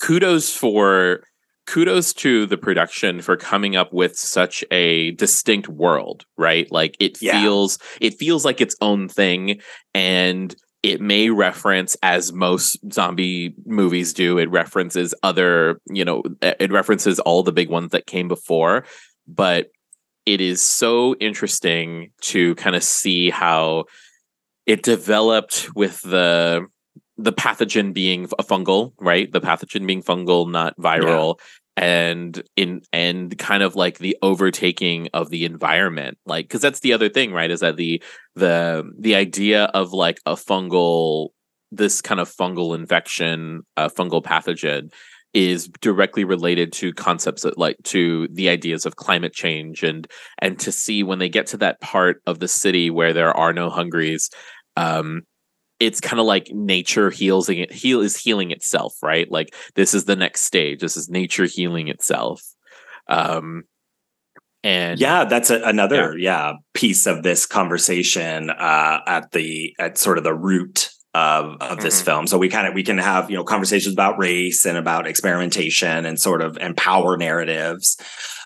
kudos for kudos to the production for coming up with such a distinct world, right? Like it Yeah. feels it feels like its own thing and it may reference as most zombie movies do it references other you know it references all the big ones that came before but it is so interesting to kind of see how it developed with the the pathogen being a fungal right? The pathogen being fungal not viral and in and kind of like the overtaking of the environment like because that's the other thing right is that the the the idea of like a fungal this kind of fungal infection a fungal pathogen is directly related to concepts that like to the ideas of climate change and and to see when they get to that part of the city where there are no hungries um it's kind of like nature heals it heal is healing itself right? Like this is the next stage. This is nature healing itself. Um and yeah that's a, another yeah. piece of this conversation uh at the at sort of the root of of this Mhm. film. So we kind of we can have you know conversations about race and about experimentation and sort of and power narratives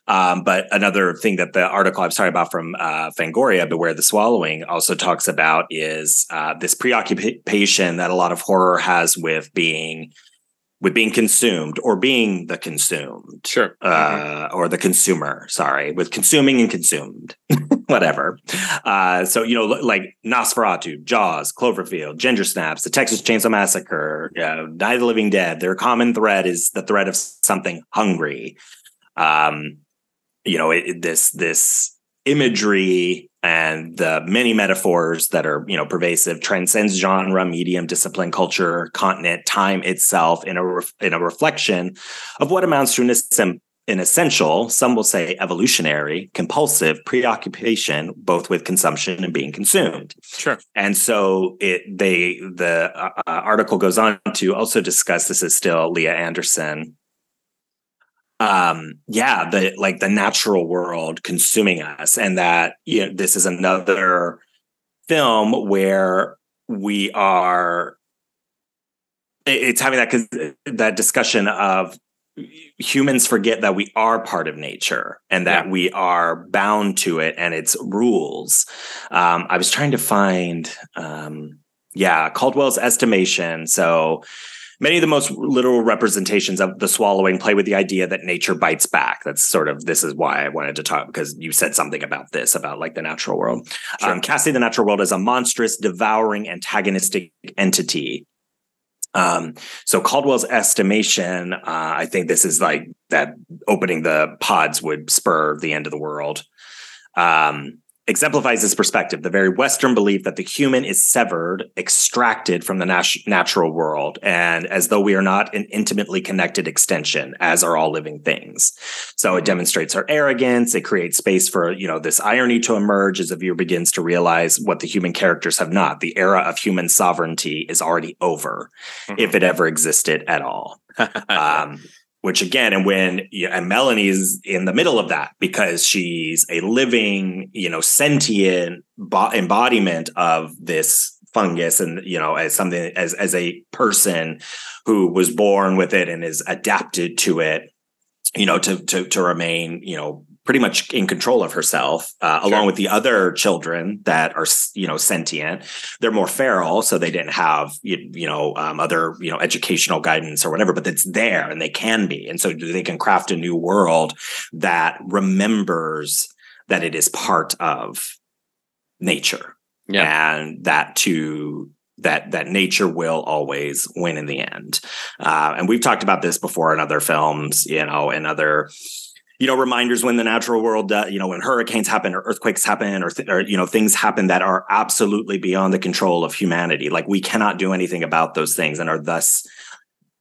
um, but another thing that the article I was talking about from uh, Fangoria, Beware the Swallowing, also talks about is uh, this preoccupation that a lot of horror has with being with being consumed or being the consumed sure uh, or the consumer, sorry, with consuming and consumed, whatever. Uh, so, you know, like Nosferatu, Jaws, Cloverfield, Ginger Snaps, the Texas Chainsaw Massacre, uh, Night of the Living Dead, their common thread is the thread of something hungry. Um, you know, it, this, this imagery and the many metaphors that are you know pervasive transcends genre medium discipline culture continent time itself in a in a reflection of what amounts to an, an essential some will say evolutionary compulsive preoccupation both with consumption and being consumed. Sure. And so it they the uh, uh, article goes on to also discuss this is still leah anderson um yeah the like the natural world consuming us and that you know this is another film where we are it's having that cause that discussion of humans forget that we are part of nature and that Yeah. we are bound to it and its rules um i was trying to find um yeah caldwell's estimation so many of the most literal representations of the swallowing play with the idea that nature bites back that's sort of this is why i wanted to talk because you said something about this about like the natural world Sure. um, casting the natural world as a monstrous devouring antagonistic entity um, so Caldwell's estimation, uh, I think this is like that opening the pods would spur the end of the world. Um, exemplifies this perspective, the very Western belief that the human is severed, extracted from the nat- natural world, and as though we are not an intimately connected extension, as are all living things. So it demonstrates our arrogance. It creates space for you know this irony to emerge as the viewer begins to realize what the human characters have not. The era of human sovereignty is already over, if it ever existed at all um, which again, and when and Melanie's in the middle of that because she's a living, you know, sentient bo- embodiment of this fungus, and you know, as something as as a person who was born with it and is adapted to it, you know, to to to remain, you know. Pretty much in control of herself, uh, Sure. along with the other children that are, you know, sentient they're more feral, so they didn't have you, you know um, other you know educational guidance or whatever, but it's there and they can be, and so they can craft a new world that remembers that it is part of nature, Yeah. and that to that that nature will always win in the end. Uh, and we've talked about this before in other films, you know, in other you know reminders when the natural world uh, you know when hurricanes happen or earthquakes happen or, th- or you know things happen that are absolutely beyond the control of humanity. Like we cannot do anything about those things and are thus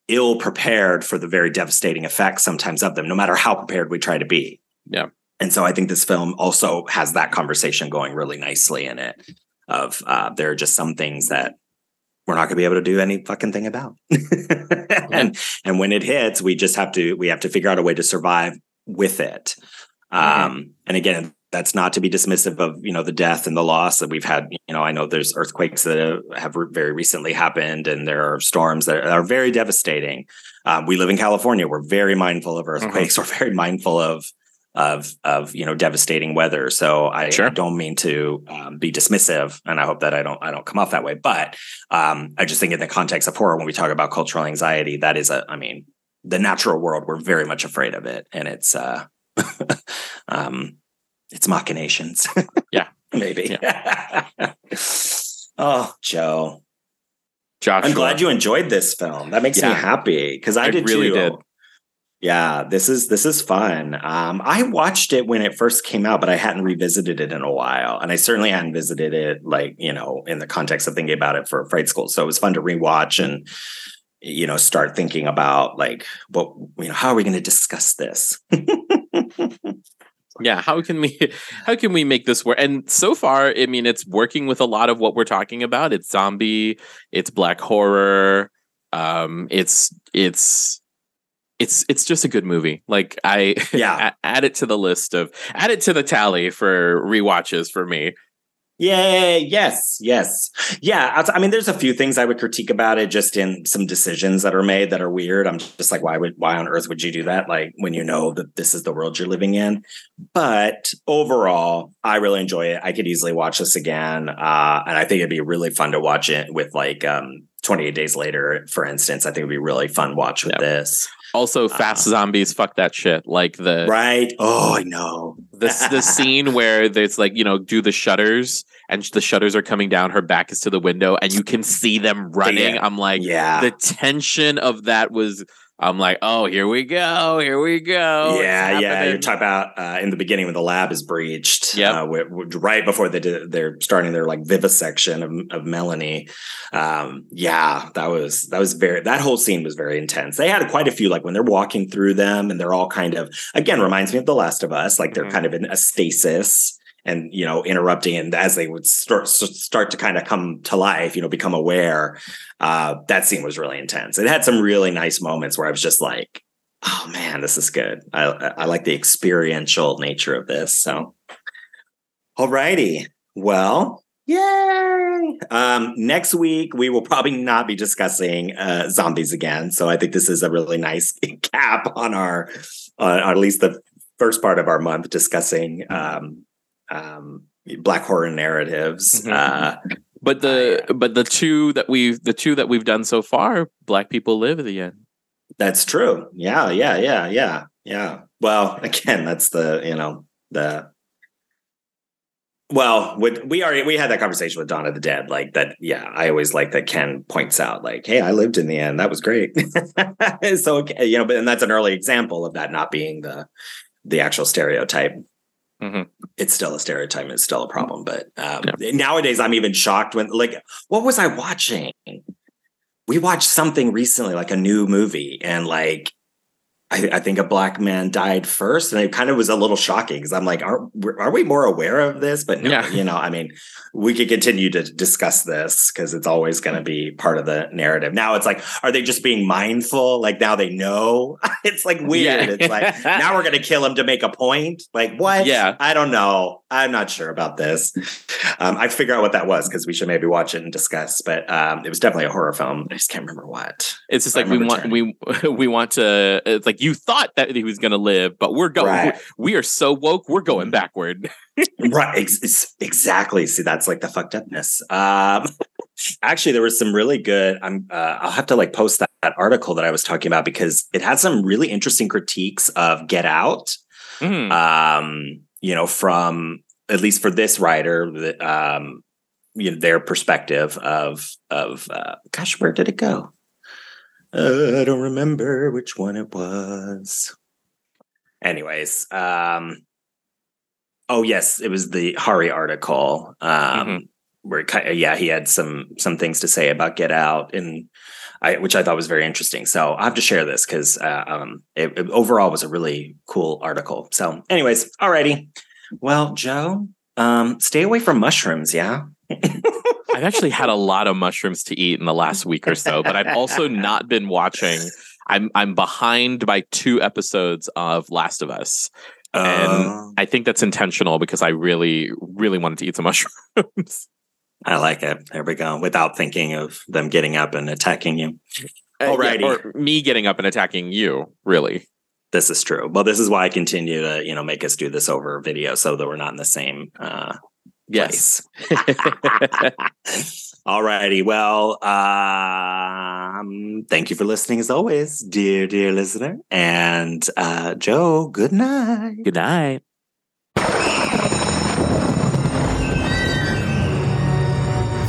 ill prepared for the very devastating effects sometimes of them no matter how prepared we try to be. Yeah. and so i think this film also has that conversation going really nicely in it of uh, there are just some things that we're not going to be able to do any fucking thing about. And and when it hits we just have to we have to figure out a way to survive with it Mm-hmm. um and again that's not to be dismissive of you know the death and the loss that we've had. You know, I know there's earthquakes that have very recently happened, and there are storms that are very devastating. Um, we live in California. We're very mindful of Mm-hmm. earthquakes. We're very mindful of of of you know devastating weather. So I, Sure. I don't mean to um, be dismissive, and I hope that I don't I don't come off that way. But um, I just think in the context of horror, when we talk about cultural anxiety, that is a I mean the natural world. We're very much afraid of it, and it's uh, um, it's machinations. Yeah. maybe. oh, Joe. Joshua. I'm glad you enjoyed this film. That makes Yeah. me happy because I, I did really too. did. Yeah, this is this is fun. Um, I watched it when it first came out, but I hadn't revisited it in a while, and I certainly hadn't visited it like you know in the context of thinking about it for Fright School. So it was fun to rewatch and you know start thinking about like what you know how are we going to discuss this? yeah how can we how can we make this work and so far i mean it's working with a lot of what we're talking about it's zombie it's black horror um it's it's it's it's just a good movie like i Yeah. add it to the list of add it to the tally for rewatches for me Yay! Yes, yes, yeah. I mean, there's a few things I would critique about it, just in some decisions that are made that are weird. I'm just like, why would, why on earth would you do that? Like when you know that this is the world you're living in. But overall, I really enjoy it. I could easily watch this again, uh, and I think it'd be really fun to watch it with like um, 28 days later, for instance. I think it'd be really fun watch with this. also fast Uh, zombies fuck that shit like the Right? Oh, I know. the the scene where there's like you know do the shutters and the shutters are coming down her back is to the window and you can see them running Yeah. i'm like yeah. the tension of that was i'm like oh here we go here we go yeah, yeah. You're happening. talking about uh, in the beginning when the lab is breached. Yep. Uh, right before they did, they're starting their like vivisection of, of Melanie. Um, yeah, that was that was very that whole scene was very intense. They had quite a few like when they're walking through them and they're all kind of again reminds me of The Last of Us. Like they're Mhm. kind of in a stasis and you know interrupting and as they would start start to kind of come to life you know become aware uh that scene was really intense. It had some really nice moments where i was just like oh man this is good. I i like the experiential nature of this. So alrighty. Well yay! Um next week we will probably not be discussing uh zombies again. So i think this is a really nice cap on our on at least the first part of our month discussing um um black horror narratives Mhm. uh but the but the two that we've the two that we've done so far black people live at the end That's true. Yeah, yeah, yeah, yeah, yeah. Well, again, that's the you know the. Well, with, we already we had that conversation with Dawn of the Dead. Like that, yeah. I always like that Ken points out, like, "Hey, I lived in the end. That was great." so okay, you know, but and that's an early example of that not being the the actual stereotype. Mhm. It's still a stereotype. It's still a problem. But um, nowadays, I'm even shocked when like, what was I watching? we watched something recently, like a new movie, and like I, I think a black man died first, and it kind of was a little shocking because I'm like, are are we more aware of this? But no, Yeah. you know, I mean, we could continue to discuss this because it's always going to be part of the narrative. Now it's like, are they just being mindful? Like now they know. it's like weird. Yeah. It's like now we're going to kill him to make a point. Like what? Yeah. I don't know. I'm not sure about this. Um, I figure out what that was because we should maybe watch it and discuss. But um, it was definitely a horror film. I just can't remember what. it's just I like we want we we want to it's like you thought that he was going to live but we're going Right. we are so woke we're going backward. Right ex- ex- exactly. See that's like the fucked upness. Um actually there was some really good i'm uh, i'll have to like post that, that article that i was talking about because it had some really interesting critiques of get out Mhm. um you know from at least for this writer um you know their perspective of of uh gosh where did it go i don't remember which one it was anyways um oh yes it was the hari article um Mhm. where kind of, yeah he had some some things to say about get out and I, which I thought was very interesting. So I have to share this because uh, um, it, it overall was a really cool article. So, anyways, alrighty. Well, Joe, um, stay away from mushrooms. Yeah. I've actually had a lot of mushrooms to eat in the last week or so, but I've also not been watching. I'm I'm behind by two episodes of Last of Us. Uh, and I think that's intentional because I really, really wanted to eat some mushrooms. I like it. There we go. Without thinking of them getting up and attacking you. Uh, yeah, or me getting up and attacking you, really. This is true. Well, this is why I continue to, you know, make us do this over video so that we're not in the same uh Yes. All righty. Well, um, thank you for listening as always, dear, dear listener. And uh Joe, good night. Good night.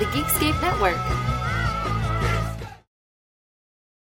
The Geekscape Network.